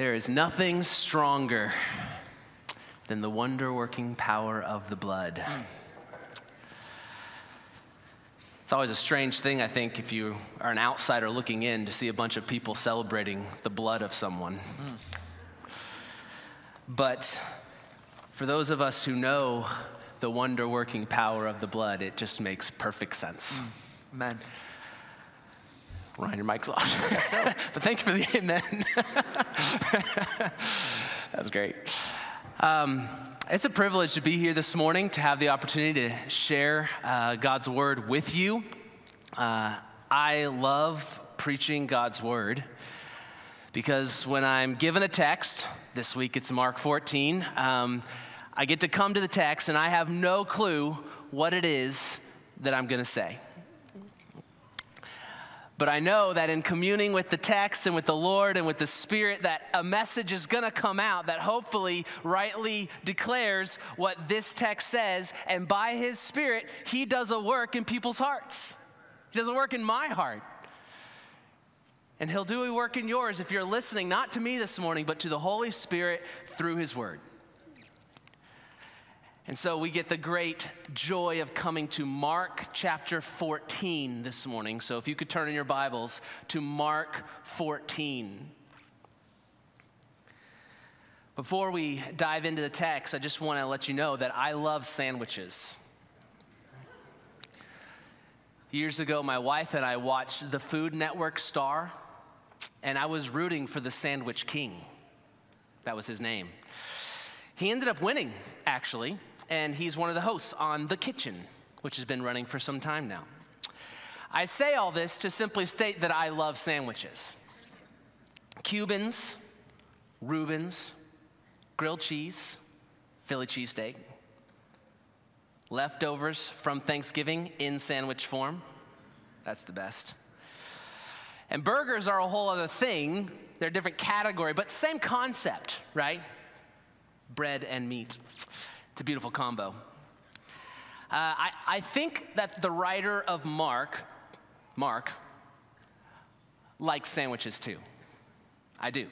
There is nothing stronger than the wonder working power of the blood. It's always a strange thing, I think, if you are an outsider looking in to see a bunch of people celebrating the blood of someone. But for those of us who know the wonder working power of the blood, it just makes perfect sense. Amen. Ryan, your mic's off. but thank you for the amen. that was great. Um, it's a privilege to be here this morning, to have the opportunity to share uh, God's word with you. Uh, I love preaching God's word because when I'm given a text, this week it's Mark 14, um, I get to come to the text and I have no clue what it is that I'm going to say. But I know that in communing with the text and with the Lord and with the Spirit, that a message is going to come out that hopefully rightly declares what this text says. And by His Spirit, He does a work in people's hearts. He does a work in my heart. And He'll do a work in yours if you're listening, not to me this morning, but to the Holy Spirit through His Word. And so we get the great joy of coming to Mark chapter 14 this morning. So if you could turn in your Bibles to Mark 14. Before we dive into the text, I just want to let you know that I love sandwiches. Years ago, my wife and I watched the Food Network Star, and I was rooting for the Sandwich King. That was his name. He ended up winning, actually and he's one of the hosts on The Kitchen, which has been running for some time now. I say all this to simply state that I love sandwiches. Cubans, Reubens, grilled cheese, Philly cheesesteak, leftovers from Thanksgiving in sandwich form. That's the best. And burgers are a whole other thing. They're a different category, but same concept, right? Bread and meat. It's a beautiful combo. Uh, I, I think that the writer of Mark, Mark, likes sandwiches too. I do.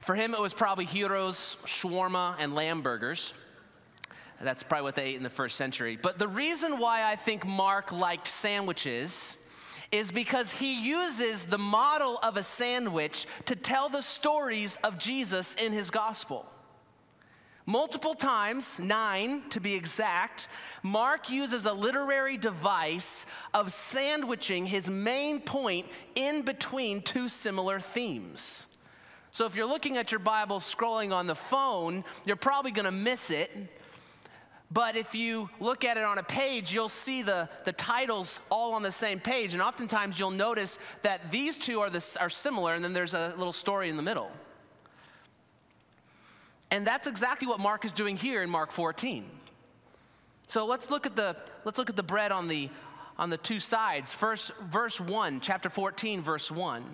For him, it was probably gyros, shawarma, and lamb burgers. That's probably what they ate in the first century. But the reason why I think Mark liked sandwiches is because he uses the model of a sandwich to tell the stories of Jesus in his gospel. Multiple times, nine to be exact, Mark uses a literary device of sandwiching his main point in between two similar themes. So if you're looking at your Bible scrolling on the phone, you're probably going to miss it. But if you look at it on a page, you'll see the, the titles all on the same page. And oftentimes you'll notice that these two are, the, are similar, and then there's a little story in the middle. And that's exactly what Mark is doing here in Mark 14. So let's look at the, let's look at the bread on the, on the two sides. First, verse 1, chapter 14, verse 1.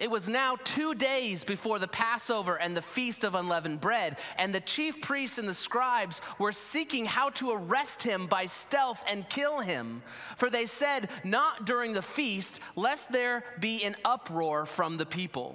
It was now two days before the Passover and the feast of unleavened bread, and the chief priests and the scribes were seeking how to arrest him by stealth and kill him. For they said, Not during the feast, lest there be an uproar from the people.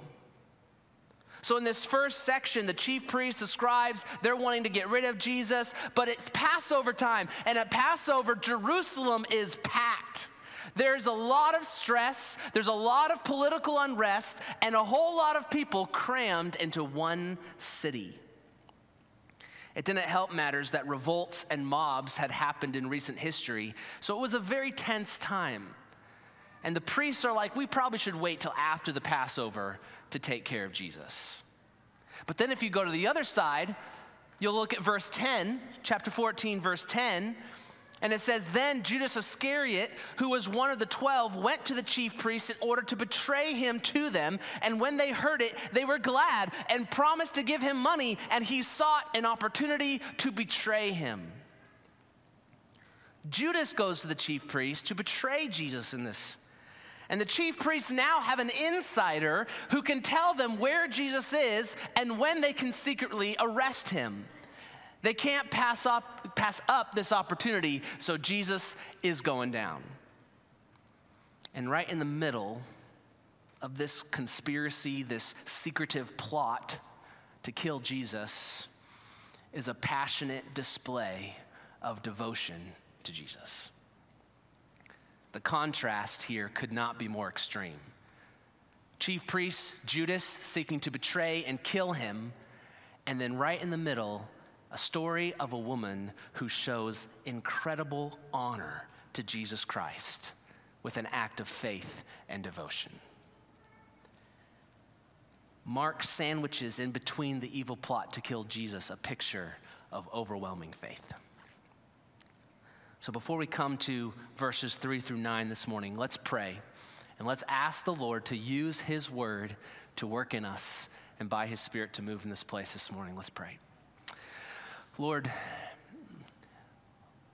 So, in this first section, the chief priests, the scribes, they're wanting to get rid of Jesus, but it's Passover time. And at Passover, Jerusalem is packed. There's a lot of stress, there's a lot of political unrest, and a whole lot of people crammed into one city. It didn't help matters that revolts and mobs had happened in recent history, so it was a very tense time. And the priests are like, we probably should wait till after the Passover to take care of Jesus. But then if you go to the other side, you'll look at verse 10, chapter 14, verse 10. And it says, Then Judas Iscariot, who was one of the twelve, went to the chief priests in order to betray him to them. And when they heard it, they were glad and promised to give him money. And he sought an opportunity to betray him. Judas goes to the chief priest to betray Jesus in this and the chief priests now have an insider who can tell them where Jesus is and when they can secretly arrest him. They can't pass up, pass up this opportunity, so Jesus is going down. And right in the middle of this conspiracy, this secretive plot to kill Jesus, is a passionate display of devotion to Jesus. The contrast here could not be more extreme. Chief priest Judas seeking to betray and kill him, and then right in the middle, a story of a woman who shows incredible honor to Jesus Christ with an act of faith and devotion. Mark sandwiches in between the evil plot to kill Jesus a picture of overwhelming faith. So before we come to verses three through nine this morning, let's pray and let's ask the Lord to use His word to work in us and by His Spirit to move in this place this morning. Let's pray. Lord,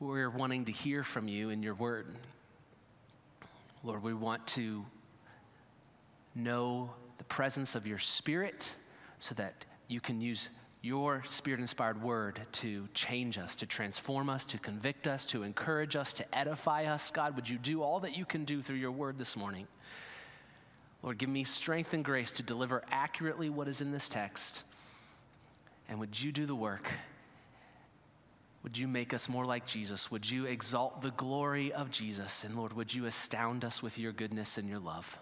we're wanting to hear from you in your word. Lord, we want to know the presence of your spirit so that you can use your spirit inspired word to change us, to transform us, to convict us, to encourage us, to edify us. God, would you do all that you can do through your word this morning? Lord, give me strength and grace to deliver accurately what is in this text. And would you do the work would you make us more like Jesus? Would you exalt the glory of Jesus? And Lord, would you astound us with your goodness and your love?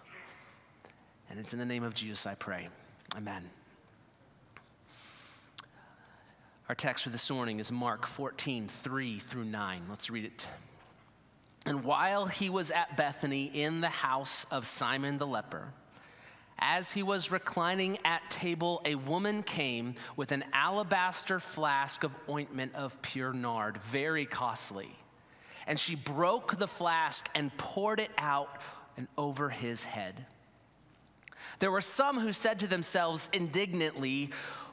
And it's in the name of Jesus I pray. Amen. Our text for this morning is Mark 14, 3 through 9. Let's read it. And while he was at Bethany in the house of Simon the leper, as he was reclining at table, a woman came with an alabaster flask of ointment of pure nard, very costly. And she broke the flask and poured it out and over his head. There were some who said to themselves indignantly,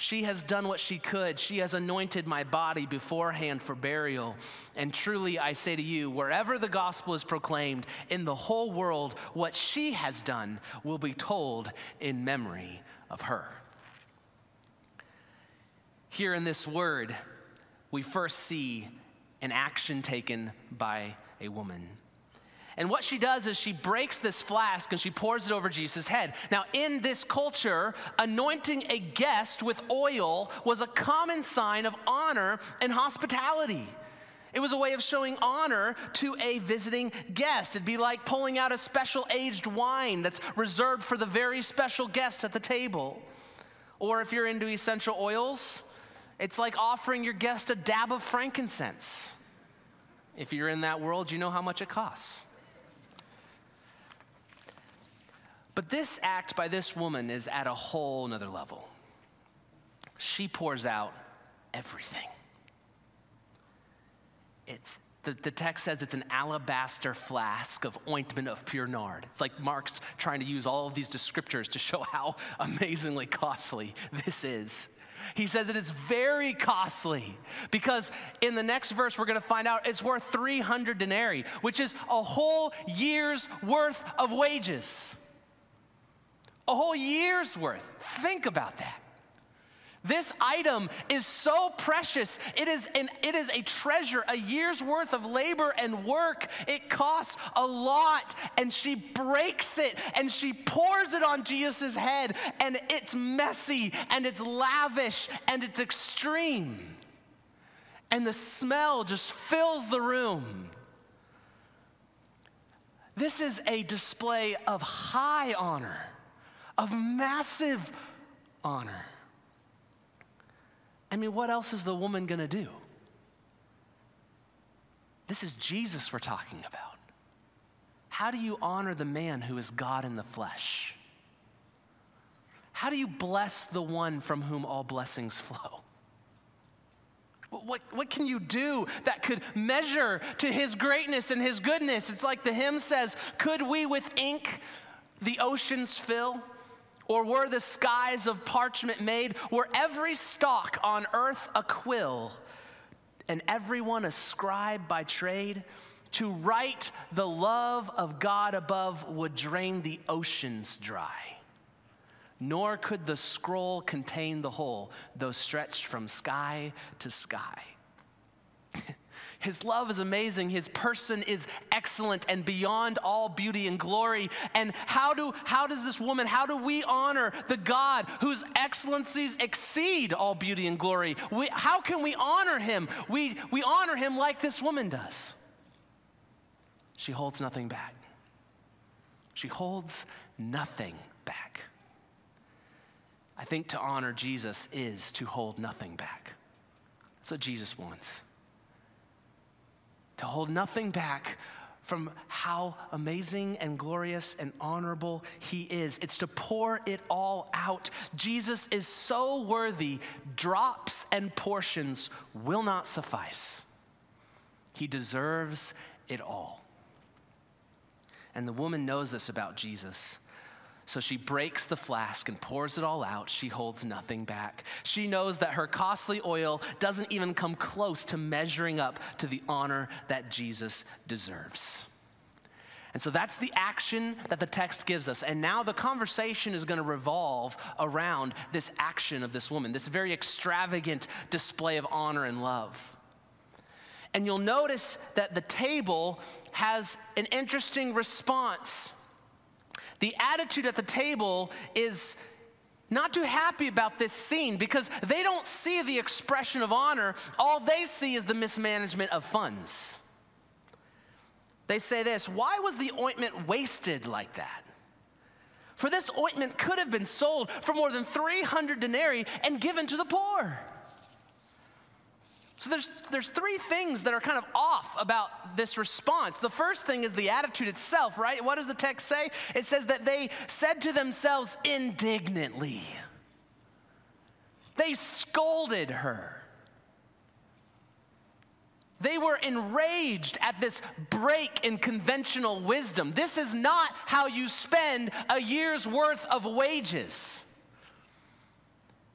She has done what she could. She has anointed my body beforehand for burial. And truly, I say to you, wherever the gospel is proclaimed in the whole world, what she has done will be told in memory of her. Here in this word, we first see an action taken by a woman. And what she does is she breaks this flask and she pours it over Jesus' head. Now, in this culture, anointing a guest with oil was a common sign of honor and hospitality. It was a way of showing honor to a visiting guest. It'd be like pulling out a special aged wine that's reserved for the very special guest at the table. Or if you're into essential oils, it's like offering your guest a dab of frankincense. If you're in that world, you know how much it costs. But this act by this woman is at a whole nother level. She pours out everything. It's the, the text says it's an alabaster flask of ointment of pure nard. It's like Mark's trying to use all of these descriptors to show how amazingly costly this is. He says it is very costly because in the next verse we're going to find out it's worth 300 denarii, which is a whole year's worth of wages. A whole year's worth. Think about that. This item is so precious. It is, an, it is a treasure, a year's worth of labor and work. It costs a lot. And she breaks it and she pours it on Jesus' head. And it's messy and it's lavish and it's extreme. And the smell just fills the room. This is a display of high honor, of massive honor. I mean, what else is the woman going to do? This is Jesus we're talking about. How do you honor the man who is God in the flesh? How do you bless the one from whom all blessings flow? What, what can you do that could measure to his greatness and his goodness? It's like the hymn says Could we with ink the oceans fill? Or were the skies of parchment made? Were every stalk on earth a quill, and everyone a scribe by trade? To write the love of God above would drain the oceans dry. Nor could the scroll contain the whole, though stretched from sky to sky. His love is amazing. His person is excellent and beyond all beauty and glory. And how, do, how does this woman, how do we honor the God whose excellencies exceed all beauty and glory? We, how can we honor him? We, we honor him like this woman does. She holds nothing back. She holds nothing back. I think to honor Jesus is to hold nothing back. That's what Jesus wants to hold nothing back from how amazing and glorious and honorable he is. It's to pour it all out. Jesus is so worthy, drops and portions will not suffice. He deserves it all. And the woman knows this about Jesus. So she breaks the flask and pours it all out. She holds nothing back. She knows that her costly oil doesn't even come close to measuring up to the honor that Jesus deserves. And so that's the action that the text gives us. And now the conversation is going to revolve around this action of this woman, this very extravagant display of honor and love. And you'll notice that the table has an interesting response. The attitude at the table is not too happy about this scene because they don't see the expression of honor. All they see is the mismanagement of funds. They say this Why was the ointment wasted like that? For this ointment could have been sold for more than 300 denarii and given to the poor. So there's, there's three things that are kind of off about this response. The first thing is the attitude itself, right? What does the text say? It says that they said to themselves indignantly, they scolded her. They were enraged at this break in conventional wisdom. This is not how you spend a year's worth of wages.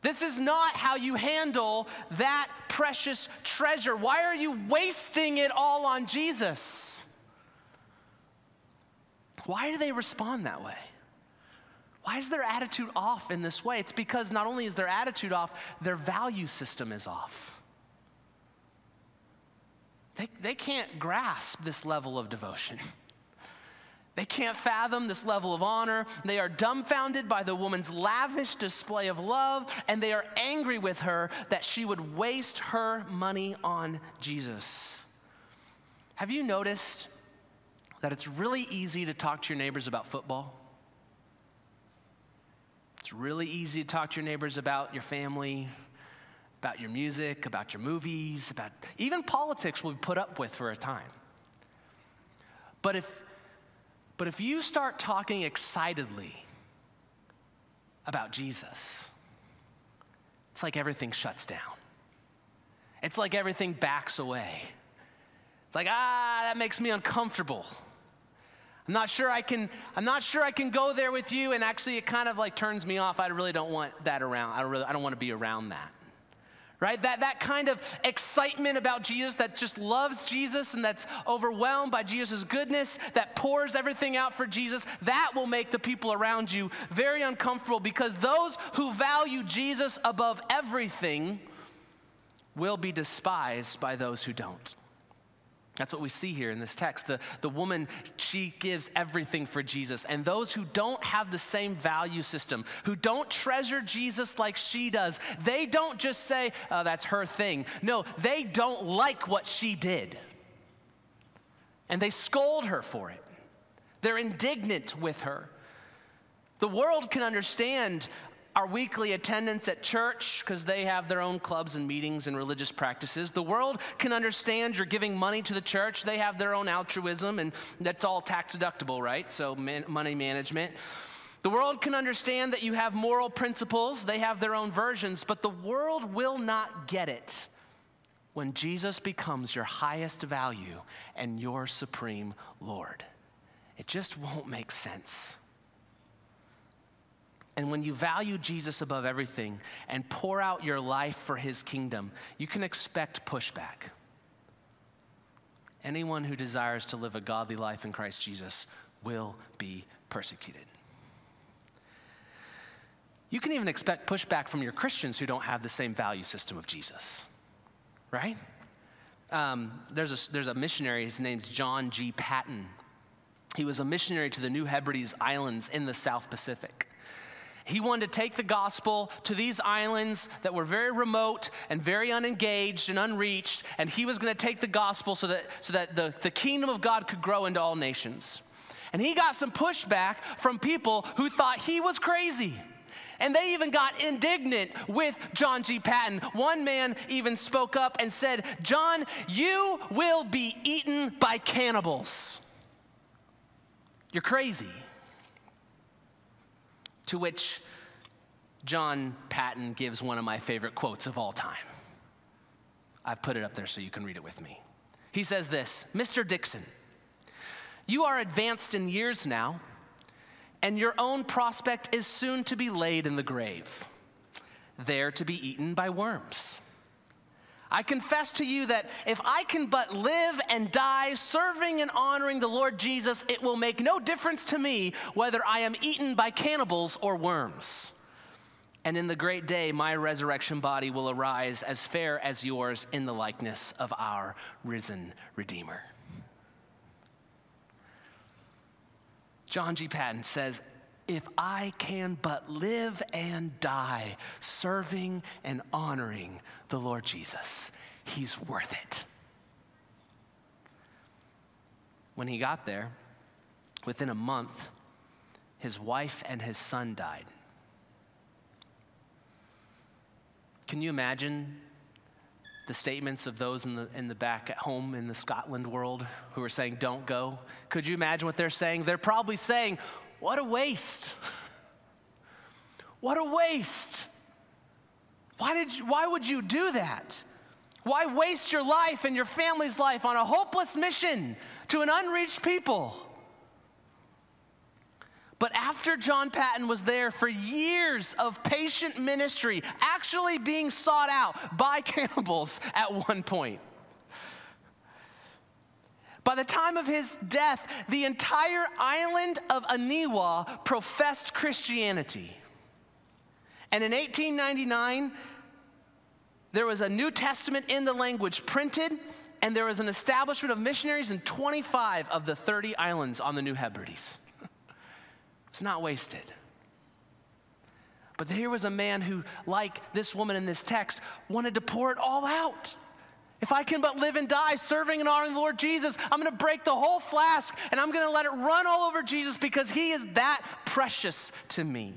This is not how you handle that precious treasure. Why are you wasting it all on Jesus? Why do they respond that way? Why is their attitude off in this way? It's because not only is their attitude off, their value system is off. They, they can't grasp this level of devotion. They can't fathom this level of honor. They are dumbfounded by the woman's lavish display of love, and they are angry with her that she would waste her money on Jesus. Have you noticed that it's really easy to talk to your neighbors about football? It's really easy to talk to your neighbors about your family, about your music, about your movies, about even politics we'll put up with for a time. But if but if you start talking excitedly about Jesus, it's like everything shuts down. It's like everything backs away. It's like, ah, that makes me uncomfortable. I'm not sure I can, I'm not sure I can go there with you, and actually it kind of like turns me off. I really don't want that around. I don't really, I don't want to be around that right? That, that kind of excitement about Jesus that just loves Jesus and that's overwhelmed by Jesus' goodness, that pours everything out for Jesus, that will make the people around you very uncomfortable because those who value Jesus above everything will be despised by those who don't. That's what we see here in this text. The, the woman, she gives everything for Jesus. And those who don't have the same value system, who don't treasure Jesus like she does, they don't just say, oh, that's her thing. No, they don't like what she did. And they scold her for it. They're indignant with her. The world can understand our weekly attendance at church because they have their own clubs and meetings and religious practices. The world can understand you're giving money to the church. They have their own altruism, and that's all tax deductible, right? So, man, money management. The world can understand that you have moral principles. They have their own versions, but the world will not get it when Jesus becomes your highest value and your supreme Lord. It just won't make sense. And when you value Jesus above everything and pour out your life for his kingdom, you can expect pushback. Anyone who desires to live a godly life in Christ Jesus will be persecuted. You can even expect pushback from your Christians who don't have the same value system of Jesus, right? Um, there's, a, there's a missionary, his name's John G. Paton. He was a missionary to the New Hebrides Islands in the South Pacific. He wanted to take the gospel to these islands that were very remote and very unengaged and unreached, and he was going to take the gospel so that, so that the, the kingdom of God could grow into all nations. And he got some pushback from people who thought he was crazy. And they even got indignant with John G. Paton. One man even spoke up and said, John, you will be eaten by cannibals. You're crazy. To which John Paton gives one of my favorite quotes of all time. I've put it up there so you can read it with me. He says this Mr. Dixon, you are advanced in years now, and your own prospect is soon to be laid in the grave, there to be eaten by worms. I confess to you that if I can but live and die serving and honoring the Lord Jesus, it will make no difference to me whether I am eaten by cannibals or worms. And in the great day, my resurrection body will arise as fair as yours in the likeness of our risen Redeemer. John G. Paton says, if I can but live and die serving and honoring the Lord Jesus, he's worth it. When he got there, within a month, his wife and his son died. Can you imagine the statements of those in the, in the back at home in the Scotland world who are saying, don't go? Could you imagine what they're saying? They're probably saying, what a waste. What a waste. Why, did you, why would you do that? Why waste your life and your family's life on a hopeless mission to an unreached people? But after John Paton was there for years of patient ministry, actually being sought out by cannibals at one point, by the time of his death, the entire island of Aniwa professed Christianity. And in 1899, there was a New Testament in the language printed, and there was an establishment of missionaries in 25 of the 30 islands on the New Hebrides. it's not wasted. But here was a man who, like this woman in this text, wanted to pour it all out. If I can but live and die serving and honoring the Lord Jesus, I'm going to break the whole flask and I'm going to let it run all over Jesus because he is that precious to me.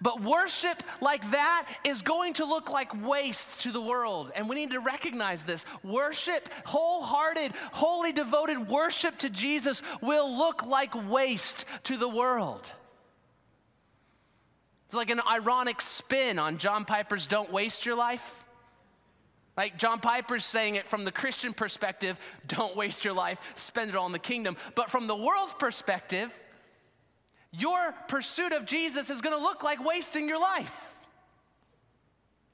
But worship like that is going to look like waste to the world. And we need to recognize this. Worship, wholehearted, wholly devoted worship to Jesus will look like waste to the world. It's like an ironic spin on John Piper's Don't Waste Your Life. Like John Piper's saying it from the Christian perspective don't waste your life, spend it all in the kingdom. But from the world's perspective, your pursuit of Jesus is gonna look like wasting your life.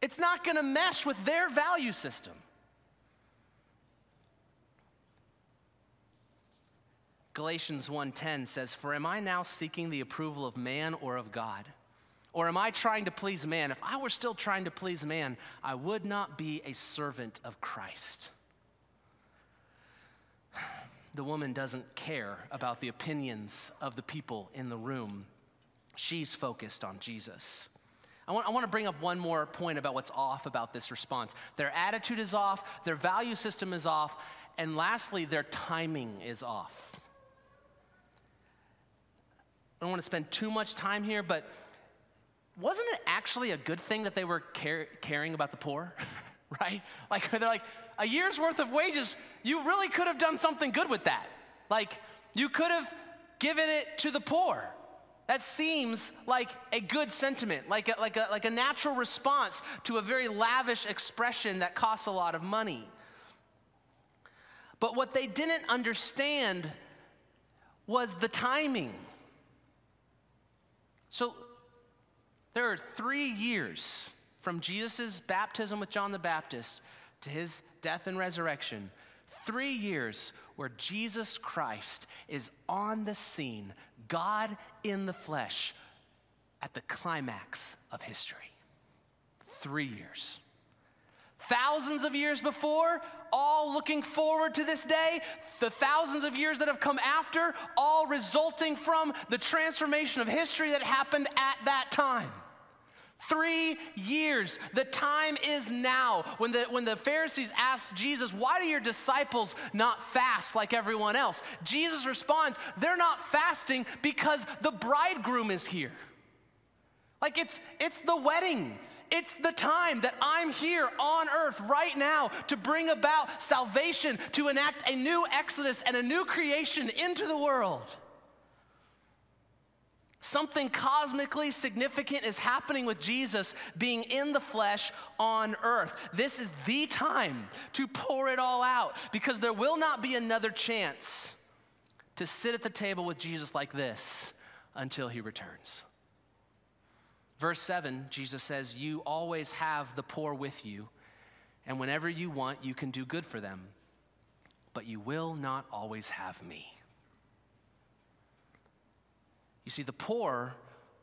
It's not gonna mesh with their value system. Galatians 1:10 says, "For am I now seeking the approval of man or of God?" Or am I trying to please man? If I were still trying to please man, I would not be a servant of Christ. The woman doesn't care about the opinions of the people in the room. She's focused on Jesus. I want, I want, to bring up one more point about what's off about this response. Their attitude is off, their value system is off, and lastly, their timing is off. I don't want to spend too much time here, but wasn't it actually a good thing that they were care- caring about the poor? right? Like, they're like, a year's worth of wages, you really could have done something good with that. Like, you could have given it to the poor. That seems like a good sentiment, like a, like, a, like a natural response to a very lavish expression that costs a lot of money. But what they didn't understand was the timing. So There are three years from Jesus' baptism with John the Baptist to his death and resurrection, three years where Jesus Christ is on the scene, God in the flesh, at the climax of history. Three years. Thousands of years before, all looking forward to this day, the thousands of years that have come after, all resulting from the transformation of history that happened at that time. Three years. The time is now. When the, when the Pharisees asked Jesus, Why do your disciples not fast like everyone else? Jesus responds, They're not fasting because the bridegroom is here. Like it's, it's the wedding. It's the time that I'm here on earth right now to bring about salvation, to enact a new exodus and a new creation into the world. Something cosmically significant is happening with Jesus being in the flesh on earth. This is the time to pour it all out because there will not be another chance to sit at the table with Jesus like this until he returns. Verse 7, Jesus says, You always have the poor with you, and whenever you want, you can do good for them, but you will not always have me. You see, the poor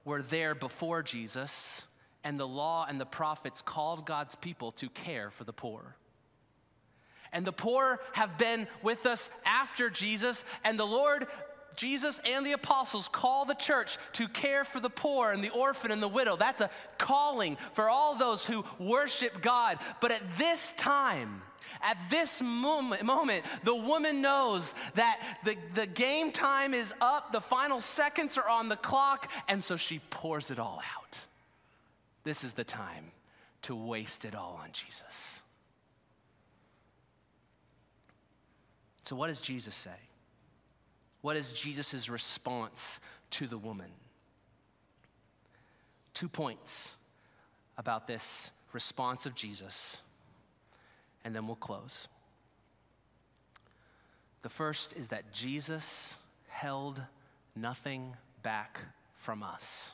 were there before Jesus, and the law and the prophets called God's people to care for the poor. And the poor have been with us after Jesus, and the Lord Jesus and the apostles call the church to care for the poor and the orphan and the widow. That's a calling for all those who worship God. But at this time, at this moment, moment, the woman knows that the, the game time is up, the final seconds are on the clock, and so she pours it all out. This is the time to waste it all on Jesus. So, what does Jesus say? What is Jesus' response to the woman? Two points about this response of Jesus, and then we'll close. The first is that Jesus held nothing back from us.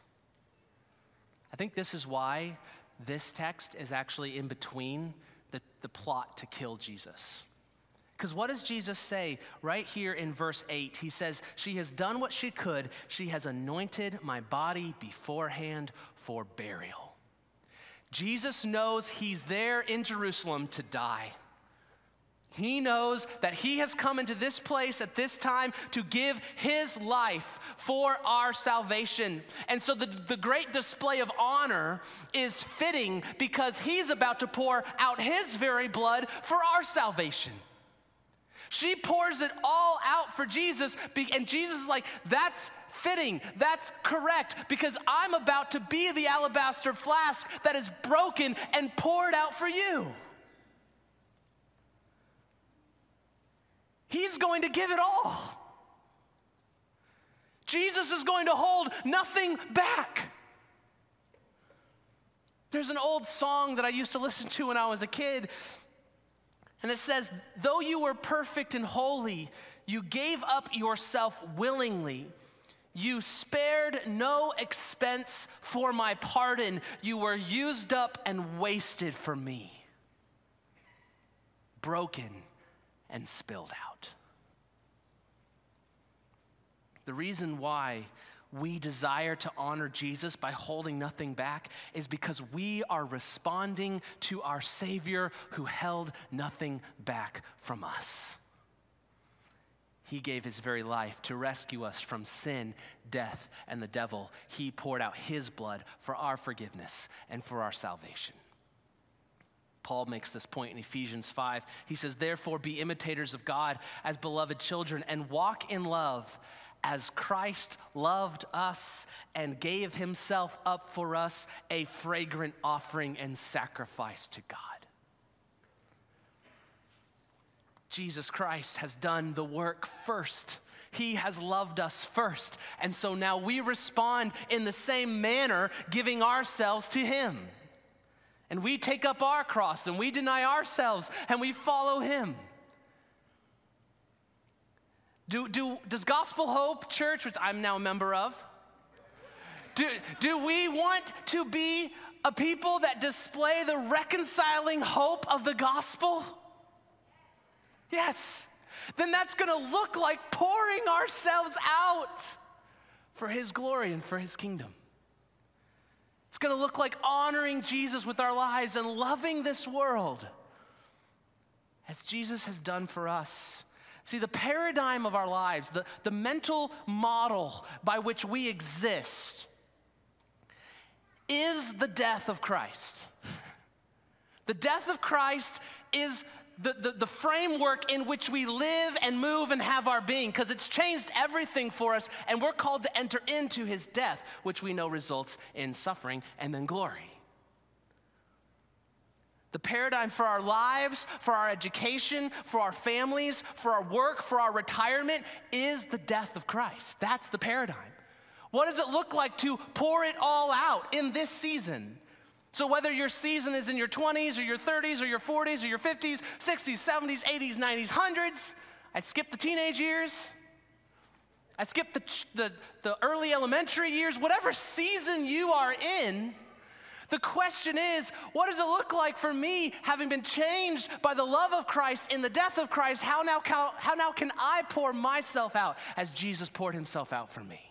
I think this is why this text is actually in between the, the plot to kill Jesus. Because what does Jesus say right here in verse 8? He says, She has done what she could. She has anointed my body beforehand for burial. Jesus knows he's there in Jerusalem to die. He knows that he has come into this place at this time to give his life for our salvation. And so the, the great display of honor is fitting because he's about to pour out his very blood for our salvation. She pours it all out for Jesus, and Jesus is like, that's fitting, that's correct, because I'm about to be the alabaster flask that is broken and poured out for you. He's going to give it all. Jesus is going to hold nothing back. There's an old song that I used to listen to when I was a kid and it says, though you were perfect and holy, you gave up yourself willingly. You spared no expense for my pardon. You were used up and wasted for me, broken and spilled out. The reason why we desire to honor Jesus by holding nothing back is because we are responding to our Savior who held nothing back from us. He gave his very life to rescue us from sin, death, and the devil. He poured out his blood for our forgiveness and for our salvation. Paul makes this point in Ephesians 5. He says, Therefore, be imitators of God as beloved children and walk in love as Christ loved us and gave himself up for us, a fragrant offering and sacrifice to God. Jesus Christ has done the work first. He has loved us first. And so now we respond in the same manner, giving ourselves to Him. And we take up our cross and we deny ourselves and we follow Him. Do, do, does Gospel Hope Church, which I'm now a member of, Do, do we want to be a people that display the reconciling hope of the gospel? Yes. Then that's going to look like pouring ourselves out for his glory and for his kingdom. It's going to look like honoring Jesus with our lives and loving this world as Jesus has done for us. See, the paradigm of our lives, the, the mental model by which we exist, is the death of Christ. The death of Christ is the, the, the, framework in which we live and move and have our being, because it's changed everything for us, and we're called to enter into his death, which we know results in suffering and then glory. The paradigm for our lives, for our education, for our families, for our work, for our retirement is the death of Christ. That's the paradigm. What does it look like to pour it all out in this season? So, whether your season is in your 20s or your 30s or your 40s or your 50s, 60s, 70s, 80s, 90s, 100s, I skipped the teenage years, I skipped the, the, the early elementary years, whatever season you are in, the question is, what does it look like for me, having been changed by the love of Christ in the death of Christ? How now, how now can I pour myself out as Jesus poured himself out for me?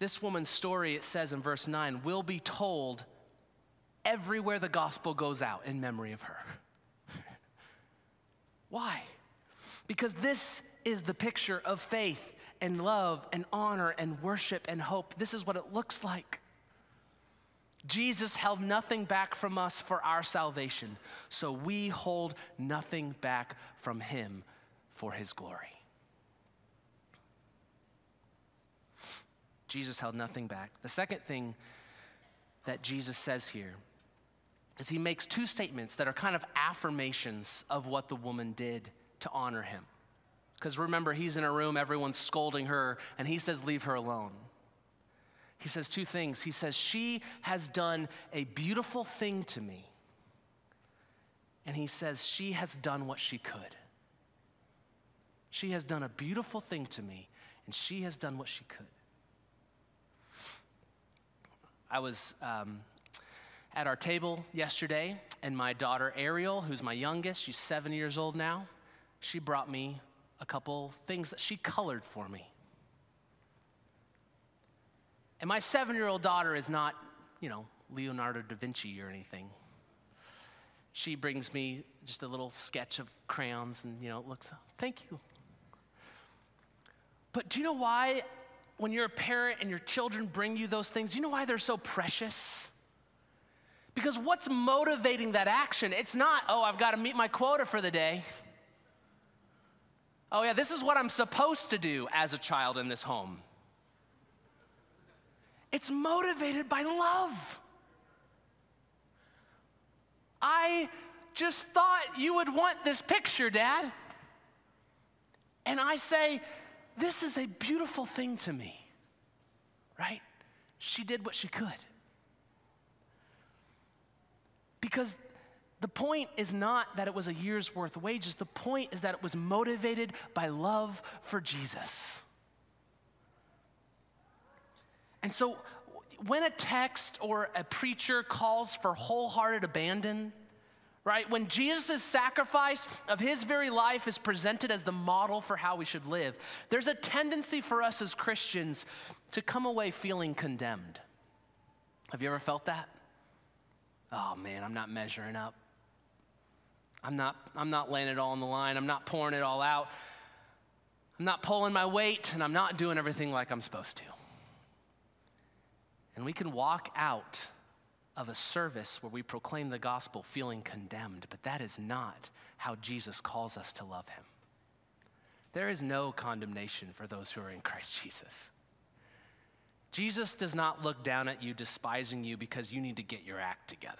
This woman's story, it says in verse 9, will be told everywhere the gospel goes out in memory of her. Why? Because this is the picture of faith and love and honor and worship and hope. This is what it looks like. Jesus held nothing back from us for our salvation, so we hold nothing back from him for his glory. Jesus held nothing back. The second thing that Jesus says here is he makes two statements that are kind of affirmations of what the woman did to honor him. Because remember, he's in a room, everyone's scolding her, and he says, Leave her alone. He says two things. He says, She has done a beautiful thing to me. And he says, She has done what she could. She has done a beautiful thing to me, and she has done what she could. I was um, at our table yesterday, and my daughter Ariel, who's my youngest, she's seven years old now, she brought me a couple things that she colored for me. And my seven year old daughter is not, you know, Leonardo da Vinci or anything. She brings me just a little sketch of crayons, and, you know, it looks, thank you. But do you know why when you're a parent and your children bring you those things, you know why they're so precious? Because what's motivating that action? It's not, oh, I've got to meet my quota for the day. Oh, yeah, this is what I'm supposed to do as a child in this home. It's motivated by love. I just thought you would want this picture, Dad. And I say, this is a beautiful thing to me, right? She did what she could. Because the point is not that it was a year's worth of wages, the point is that it was motivated by love for Jesus. And so, when a text or a preacher calls for wholehearted abandon, right? When Jesus' sacrifice of his very life is presented as the model for how we should live, there's a tendency for us as Christians to come away feeling condemned. Have you ever felt that? Oh man, I'm not measuring up. I'm not, I'm not laying it all on the line. I'm not pouring it all out. I'm not pulling my weight, and I'm not doing everything like I'm supposed to. And we can walk out of a service where we proclaim the gospel feeling condemned, but that is not how Jesus calls us to love him. There is no condemnation for those who are in Christ Jesus. Jesus does not look down at you, despising you because you need to get your act together.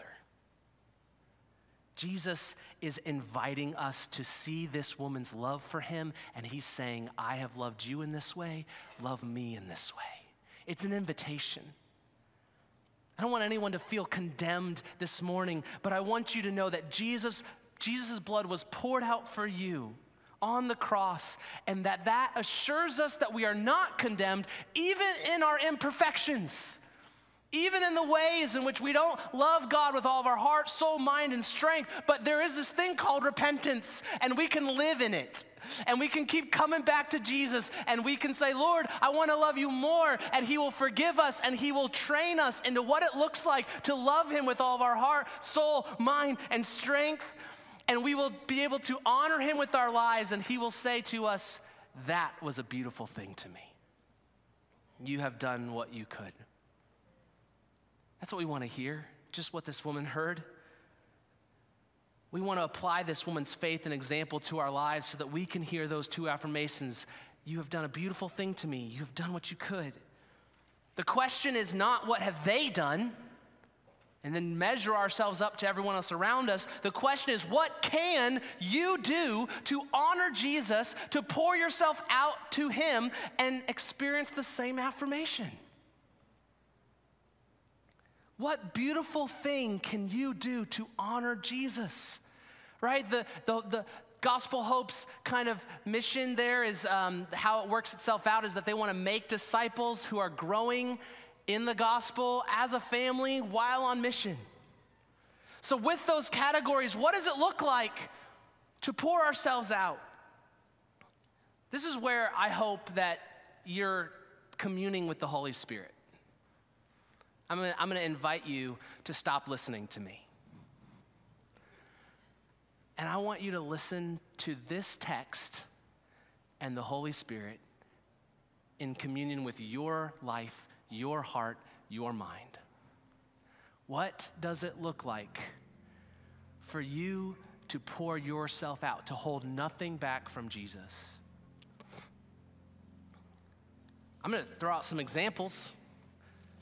Jesus is inviting us to see this woman's love for him, and he's saying, I have loved you in this way, love me in this way. It's an invitation. I don't want anyone to feel condemned this morning, but I want you to know that Jesus, Jesus' blood was poured out for you on the cross and that that assures us that we are not condemned even in our imperfections. Even in the ways in which we don't love God with all of our heart, soul, mind, and strength, but there is this thing called repentance, and we can live in it. And we can keep coming back to Jesus and we can say, Lord, I want to love you more. And He will forgive us and He will train us into what it looks like to love Him with all of our heart, soul, mind, and strength. And we will be able to honor Him with our lives. And He will say to us, That was a beautiful thing to me. You have done what you could. That's what we want to hear, just what this woman heard. We want to apply this woman's faith and example to our lives so that we can hear those two affirmations You have done a beautiful thing to me, you have done what you could. The question is not what have they done? And then measure ourselves up to everyone else around us. The question is, what can you do to honor Jesus, to pour yourself out to Him, and experience the same affirmation? What beautiful thing can you do to honor Jesus? Right? The, the, the Gospel Hope's kind of mission there is um, how it works itself out is that they want to make disciples who are growing in the gospel as a family while on mission. So, with those categories, what does it look like to pour ourselves out? This is where I hope that you're communing with the Holy Spirit. I'm gonna, I'm gonna invite you to stop listening to me. And I want you to listen to this text and the Holy Spirit in communion with your life, your heart, your mind. What does it look like for you to pour yourself out, to hold nothing back from Jesus? I'm going to throw out some examples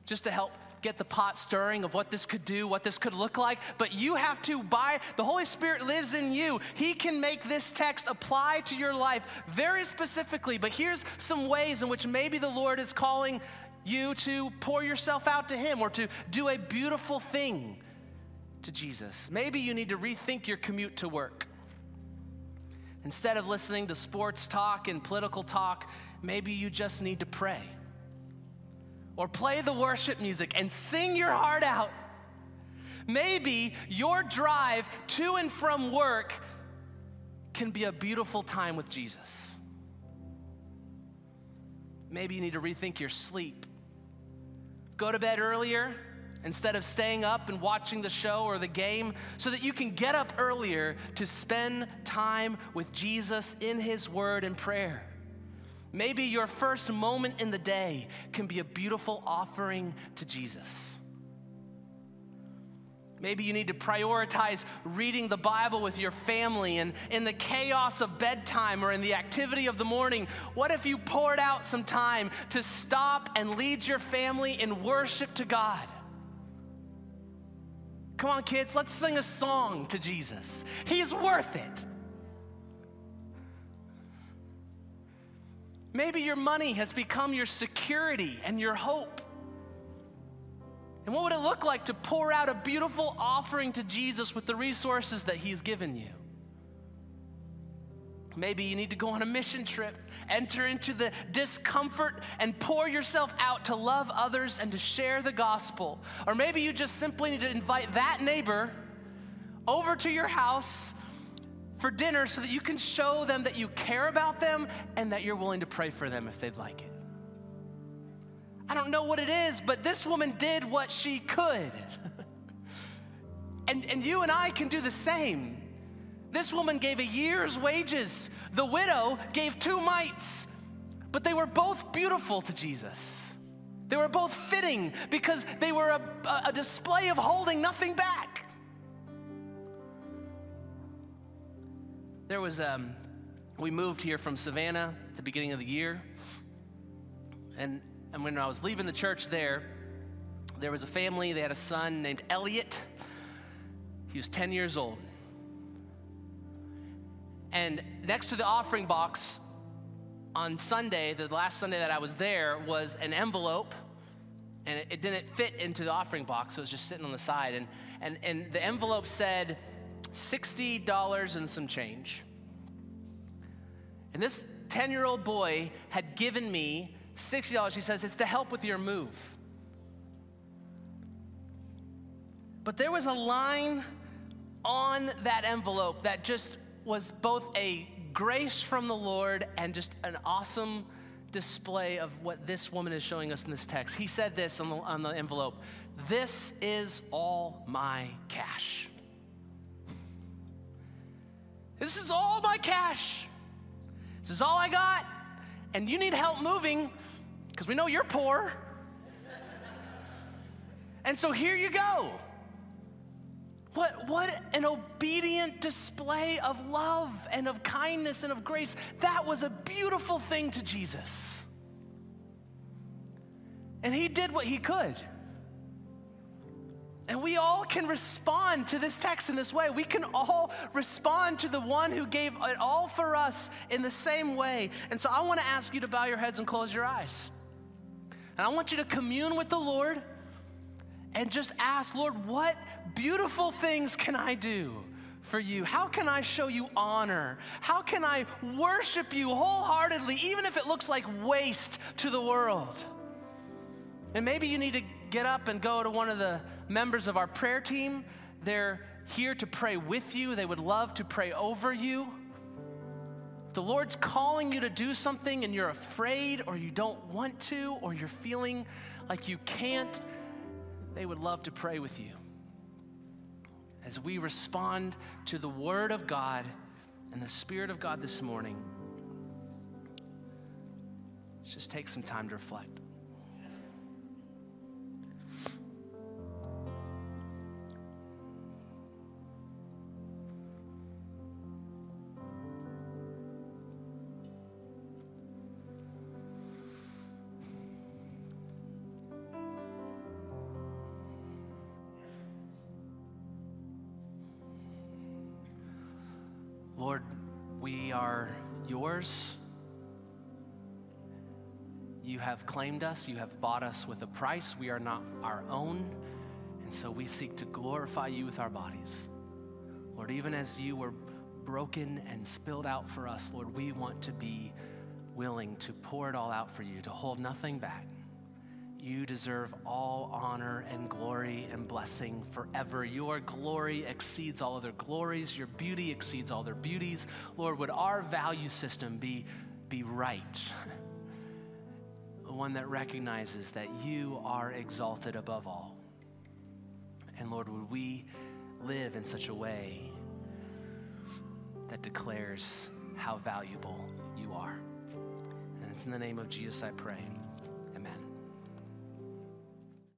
just to help get the pot stirring of what this could do, what this could look like, but you have to buy, the Holy Spirit lives in you. He can make this text apply to your life very specifically. But here's some ways in which maybe the Lord is calling you to pour yourself out to Him or to do a beautiful thing to Jesus. Maybe you need to rethink your commute to work. Instead of listening to sports talk and political talk, maybe you just need to pray or play the worship music and sing your heart out. Maybe your drive to and from work can be a beautiful time with Jesus. Maybe you need to rethink your sleep. Go to bed earlier instead of staying up and watching the show or the game so that you can get up earlier to spend time with Jesus in His Word and prayer. Maybe your first moment in the day can be a beautiful offering to Jesus. Maybe you need to prioritize reading the Bible with your family and in the chaos of bedtime or in the activity of the morning. What if you poured out some time to stop and lead your family in worship to God? Come on, kids, let's sing a song to Jesus. He's worth it. Maybe your money has become your security and your hope. And what would it look like to pour out a beautiful offering to Jesus with the resources that He's given you? Maybe you need to go on a mission trip, enter into the discomfort, and pour yourself out to love others and to share the gospel. Or maybe you just simply need to invite that neighbor over to your house for dinner so that you can show them that you care about them and that you're willing to pray for them if they'd like it. I don't know what it is, but this woman did what she could. and, and you and I can do the same. This woman gave a year's wages, the widow gave two mites, but they were both beautiful to Jesus. They were both fitting because they were a, a display of holding nothing back. There was, um, we moved here from Savannah at the beginning of the year. And, and when I was leaving the church there, there was a family, they had a son named Elliot. He was 10 years old. And next to the offering box on Sunday, the last Sunday that I was there, was an envelope. And it, it didn't fit into the offering box, so it was just sitting on the side. And, and, and the envelope said, $60 and some change. And this 10 year old boy had given me $60. He says, It's to help with your move. But there was a line on that envelope that just was both a grace from the Lord and just an awesome display of what this woman is showing us in this text. He said this on the, on the envelope This is all my cash. This is all my cash. This is all I got. And you need help moving because we know you're poor. and so here you go. What, what an obedient display of love and of kindness and of grace. That was a beautiful thing to Jesus. And he did what he could. And we all can respond to this text in this way. We can all respond to the one who gave it all for us in the same way. And so I want to ask you to bow your heads and close your eyes. And I want you to commune with the Lord and just ask, Lord, what beautiful things can I do for you? How can I show you honor? How can I worship you wholeheartedly, even if it looks like waste to the world? And maybe you need to get up and go to one of the members of our prayer team. They're here to pray with you, they would love to pray over you. The Lord's calling you to do something and you're afraid or you don't want to or you're feeling like you can't they would love to pray with you. As we respond to the Word of God and the Spirit of God this morning, let's just take some time to reflect. Lord, we are yours. You have claimed us, you have bought us with a price. We are not our own. And so we seek to glorify you with our bodies. Lord, even as you were broken and spilled out for us, Lord, we want to be willing to pour it all out for you, to hold nothing back. You deserve all honor and glory and blessing forever. Your glory exceeds all other glories. Your beauty exceeds all their beauties. Lord, would our value system be, be right? One that recognizes that you are exalted above all. And Lord, would we live in such a way that declares how valuable you are? And it's in the name of Jesus I pray.